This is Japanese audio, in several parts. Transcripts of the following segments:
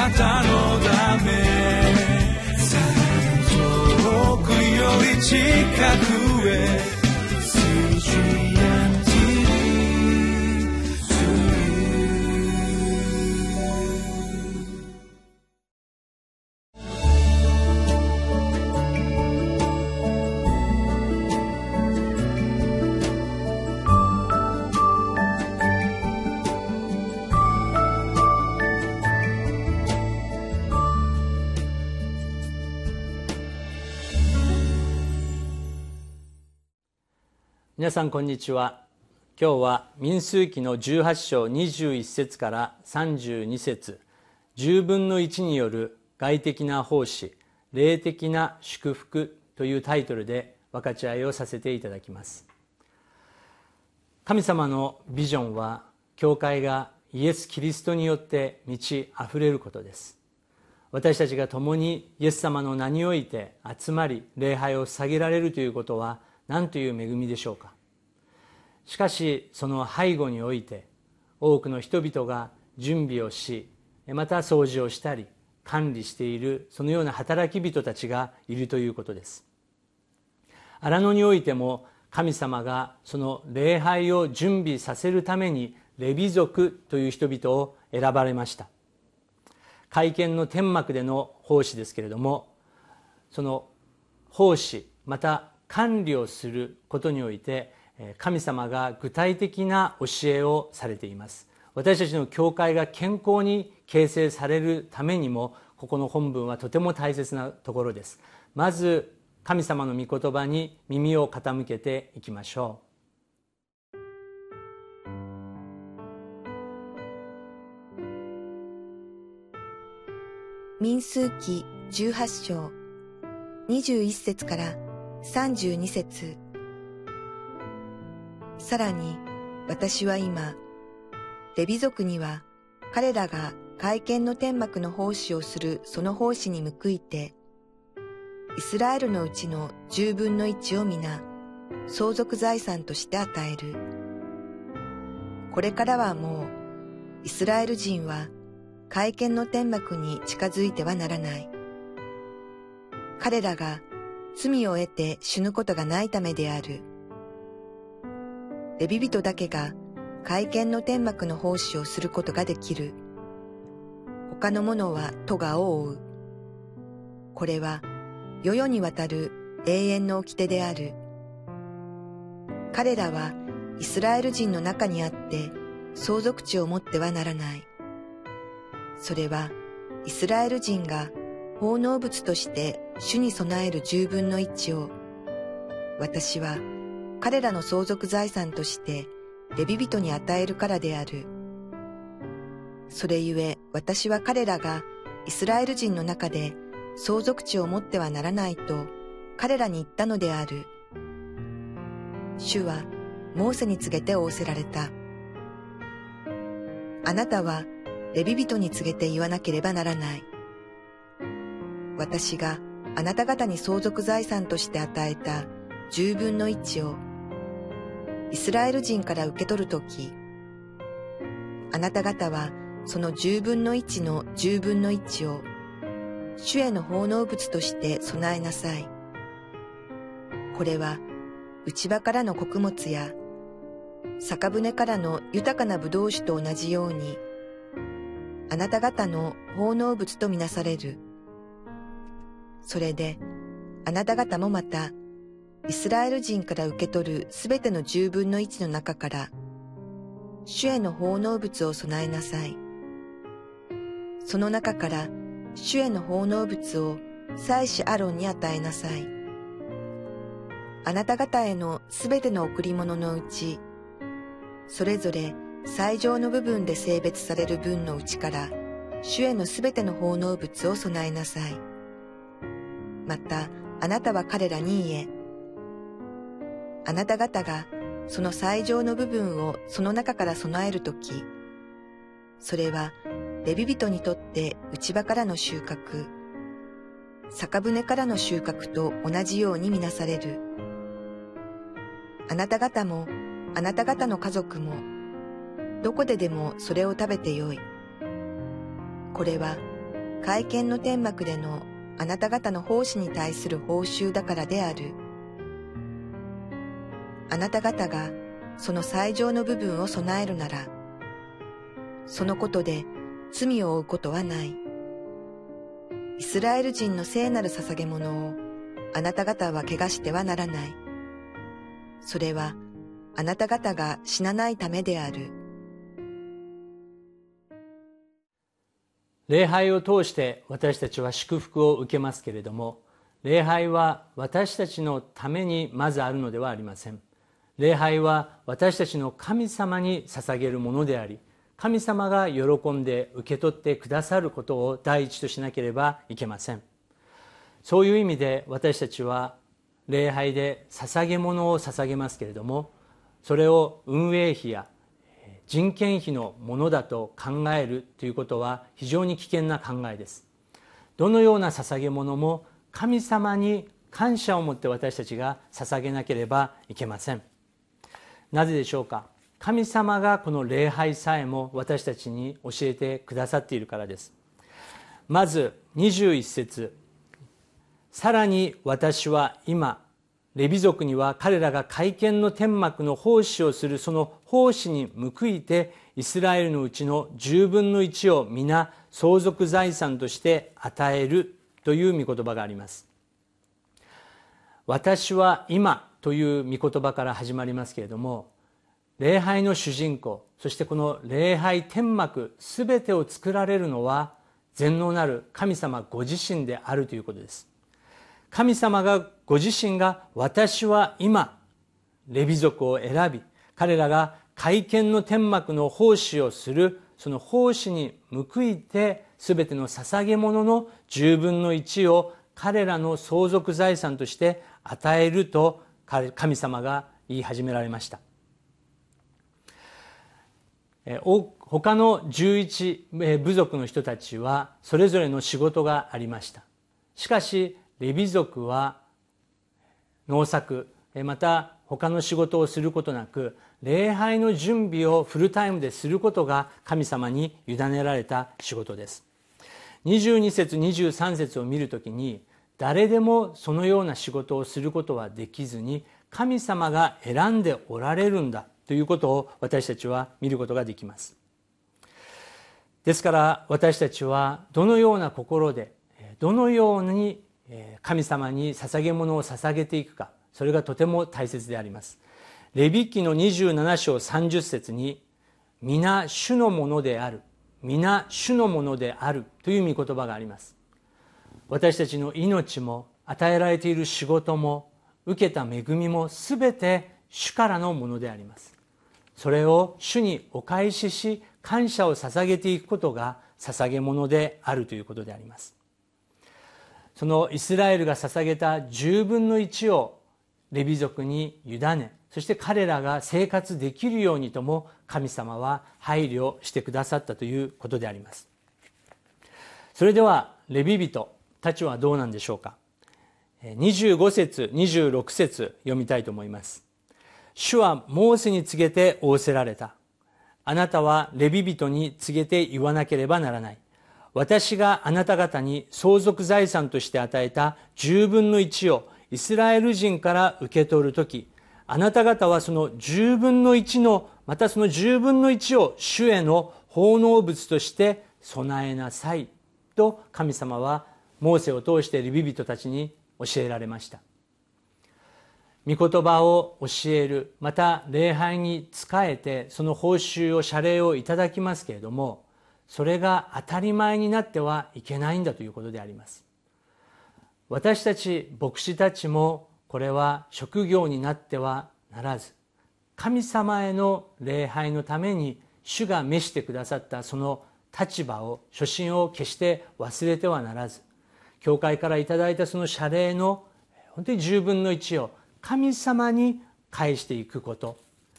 なたのため。遠くより近くへ。皆さんこんにちは。今日は民数記の18章21節から32節。10分の1による外的な奉仕霊的な祝福というタイトルで分かち合いをさせていただきます。神様のビジョンは教会がイエス・キリストによって満ち溢れることです。私たちが共にイエス様の名において集まり礼拝を下げられるということは何という恵みでしょうか。しかしその背後において多くの人々が準備をしまた掃除をしたり管理しているそのような働き人たちがいるということです。荒野においても神様がその礼拝を準備させるためにレビ族という人々を選ばれました。会見の天幕での奉仕ですけれどもその奉仕また管理をすることにおいて神様が具体的な教えをされています。私たちの教会が健康に形成されるためにもここの本文はとても大切なところです。まず神様の御言葉に耳を傾けていきましょう。民数記18章21節から32節。さらに私は今、レビ族には彼らが会見の天幕の奉仕をするその奉仕に報いて、イスラエルのうちの十分の一を皆、相続財産として与える。これからはもう、イスラエル人は会見の天幕に近づいてはならない。彼らが罪を得て死ぬことがないためである。レビ人だけが会見の天幕の奉仕をすることができる。他の者は戸が覆う。これは世々にわたる永遠の掟である。彼らはイスラエル人の中にあって相続地を持ってはならない。それはイスラエル人が奉納物として主に備える十分の一を、私は彼らの相続財産としてレビ人に与えるからである。それゆえ私は彼らがイスラエル人の中で相続地を持ってはならないと彼らに言ったのである。主はモーセに告げて仰せられた。あなたはレビ人に告げて言わなければならない。私があなた方に相続財産として与えた十分の一をイスラエル人から受け取るとき、あなた方はその十分の一の十分の一を主への奉納物として備えなさい。これは内場からの穀物や酒舟からの豊かな葡萄酒と同じようにあなた方の奉納物とみなされる。それで、あなた方もまた、イスラエル人から受け取るすべての十分の一の中から、主への奉納物を備えなさい。その中から、主への奉納物を祭司アロンに与えなさい。あなた方へのすべての贈り物のうち、それぞれ最上の部分で性別される分のうちから、主へのすべての奉納物を備えなさい。また、あなたは彼らに言え。あなた方がその最上の部分をその中から備えるとき、それはレビ人にとって内場からの収穫、酒舟からの収穫と同じようにみなされる。あなた方も、あなた方の家族も、どこででもそれを食べてよい。これは会見の天幕でのあなた方の奉仕に対する報酬だからである。あなた方がその最上の部分を備えるなら、そのことで罪を負うことはない。イスラエル人の聖なる捧げ物をあなた方は怪我してはならない。それはあなた方が死なないためである。礼拝を通して私たちは祝福を受けますけれども礼拝は私たちのためにまずあるのではありません礼拝は私たちの神様に捧げるものであり神様が喜んで受け取ってくださることを第一としなければいけません。そういう意味で私たちは礼拝で捧げ物を捧げますけれどもそれを運営費や人件費のものだと考えるということは非常に危険な考えです。どのような捧げ物も神様に感謝を持って私たちが捧げなければいけません。なぜでしょうか？神様がこの礼拝さえも私たちに教えてくださっているからです。まず21節。さらに私は今レビ族には彼らが会見の天幕の奉仕をするその奉仕に報いてイスラエルのうちの10分の1を皆相続財産として与えるという御言葉があります。私は今という御言葉から始まりますけれども礼拝の主人公そしてこの礼拝天幕すべてを作られるのは全能なる神様ご自身であるということです。神様がご自身が私は今レビ族を選び彼らが会見の天幕の奉仕をするその奉仕に報いて全ての捧げ物の10分の1を彼らの相続財産として与えると神様が言い始められました。他の11部族の人たちはそれぞれの仕事がありました。しかしレビ族は農作また他の仕事をすることなく礼拝の準備をフルタイムですることが神様に委ねられた仕事です。22節23節を見るときに誰でもそのような仕事をすることはできずに神様が選んでおられるんだということを私たちは見ることができます。ですから私たちはどのような心でどのように神様に捧げ物を捧げていくかそれがとても大切であります。レビ記の27章30節に皆主のものである皆主のものであるという御言葉があります。私たちの命も与えられている仕事も受けた恵みも全て主からのものであります。それを主にお返しし感謝を捧げていくことが捧げ物であるということであります。そのイスラエルが捧げた10分の1をレビ族に委ねそして彼らが生活できるようにとも神様は配慮してくださったということであります。それではレビ人たちはどうなんでしょうか？25節26節読みたいと思います。主はモーセに告げて仰せられた。あなたはレビ人に告げて言わなければならない。私があなた方に相続財産として与えた10分の1をイスラエル人から受け取るとき、あなた方はその10分の1の、またその10分の1を主への奉納物として備えなさい。と神様はモーセを通してリビ人たちに教えられました。御言葉を教える、また礼拝に仕えてその報酬を謝礼をいただきますけれども、それが当たり前になってはいけないんだということであります私たち牧師たちもこれは職業になってはならず神様への礼拝のために主が召してくださったその立場を初心を決して忘れてはならず教会からいただいたその謝礼の本当に10分の1を神様に返していくこと。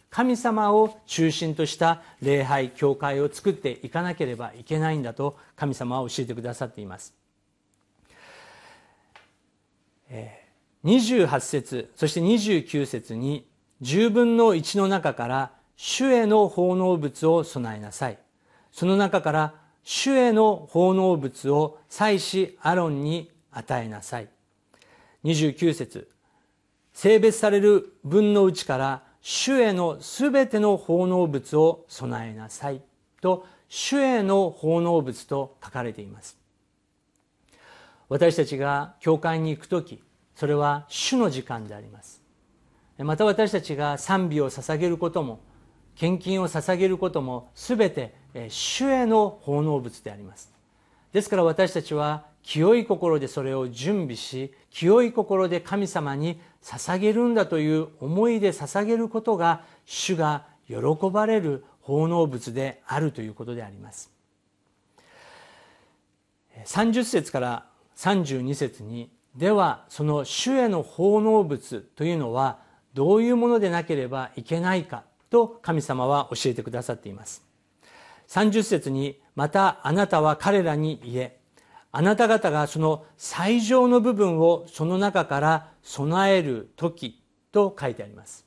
神様を中心とした礼拝教会を作っていかなければいけないんだと神様は教えてくださっています。28節そして29節に10分の1の中から主への奉納物を備えなさい。その中から主への奉納物を祭司アロンに与えなさい。29節。性別される分のうちから主へのすべての奉納物を備えなさい。と主への奉納物と書かれています。私たちが教会に行く時それは主の時間であります。また私たちが賛美を捧げることも献金を捧げることも全て主への奉納物であります。ですから私たちは清い心でそれを準備し清い心で神様に捧げるんだという思いで捧げることが主が喜ばれる奉納物であるということであります。30節から32節にではその主への奉納物というのはどういうものでなければいけないかと神様は教えてくださっています。30節にまたあなたは彼らに言え。あなた方がその最上の部分をその中から備える時と書いてあります。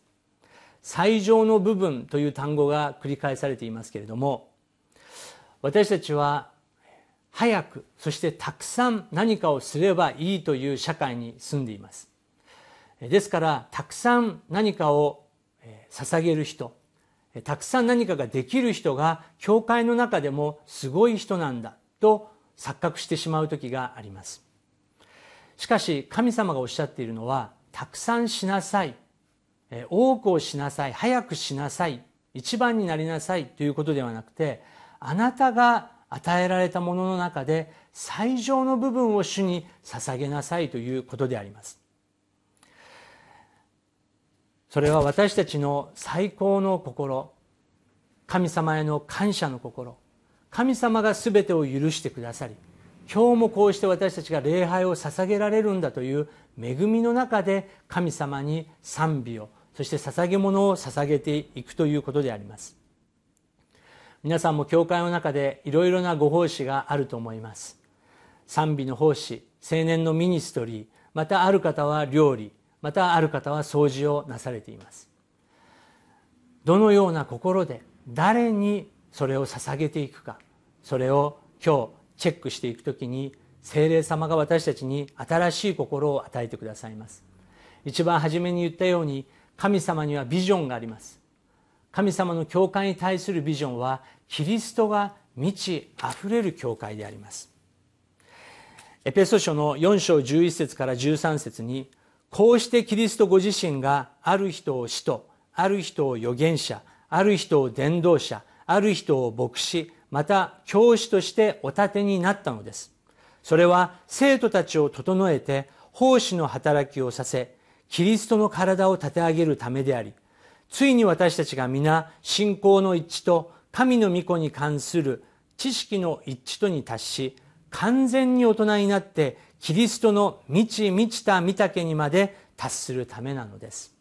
最上の部分という単語が繰り返されていますけれども私たちは早くそしてたくさん何かをすればいいという社会に住んでいます。ですからたくさん何かを捧げる人たくさん何かができる人が教会の中でもすごい人なんだと錯覚してしまう時があります。しかし神様がおっしゃっているのはたくさんしなさい多くをしなさい早くしなさい一番になりなさいということではなくてあなたが与えられたものの中で最上の部分を主に捧げなさいということであります。それは私たちの最高の心神様への感謝の心。神様が全てを許してくださり今日もこうして私たちが礼拝を捧げられるんだという恵みの中で神様に賛美をそして捧げ物を捧げていくということであります。皆さんも教会の中でいろいろなご奉仕があると思います。賛美の奉仕青年のミニストリーまたある方は料理またある方は掃除をなされています。どのような心で誰にそれを捧げていくかそれを今日チェックしていくときに精霊様が私たちに新しい心を与えてくださいます。一番初めに言ったように神様にはビジョンがあります。神様の教会に対するビジョンはキリストが満ち溢れる教会であります。エペソ書の4章11節から13節にこうしてキリストご自身がある人を使徒ある人を預言者ある人を伝道者ある人を牧師また教師としてお立てになったのです。それは生徒たちを整えて奉仕の働きをさせキリストの体を立て上げるためでありついに私たちが皆信仰の一致と神の御子に関する知識の一致とに達し完全に大人になってキリストの満ち満ちた御丈にまで達するためなのです。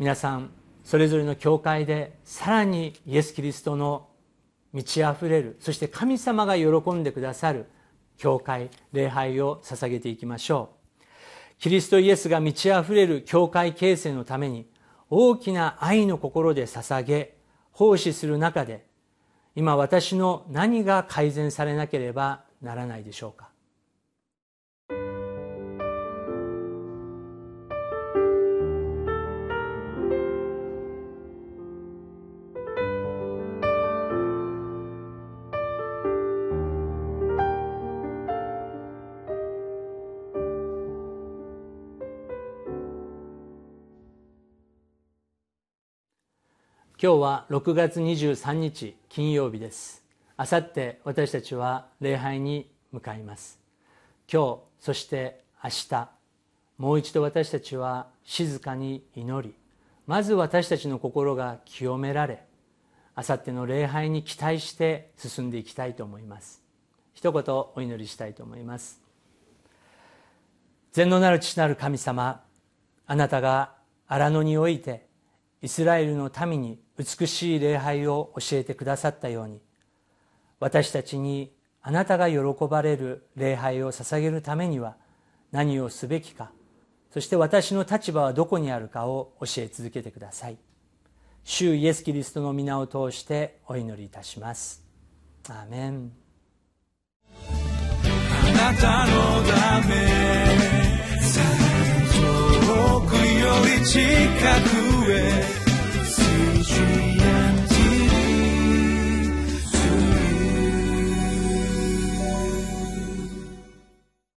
皆さんそれぞれの教会でさらにイエス・キリストの満ち溢れるそして神様が喜んでくださる教会礼拝を捧げていきましょう。キリストイエスが満ち溢れる教会形成のために大きな愛の心で捧げ奉仕する中で今私の何が改善されなければならないでしょうか？今日は6月23日金曜日です。あさって私たちは礼拝に向かいます。今日そして明日もう一度私たちは静かに祈りまず私たちの心が清められあさっての礼拝に期待して進んでいきたいと思います。一言お祈りしたいと思います。全能なる父なる神様あなたが荒野においてイスラエルの民に美しい礼拝を教えてくださったように私たちにあなたが喜ばれる礼拝を捧げるためには何をすべきかそして私の立場はどこにあるかを教え続けてください。主イエス・キリストの皆を通してお祈りいたします。アーメン。あなたのため遠くより近くへ。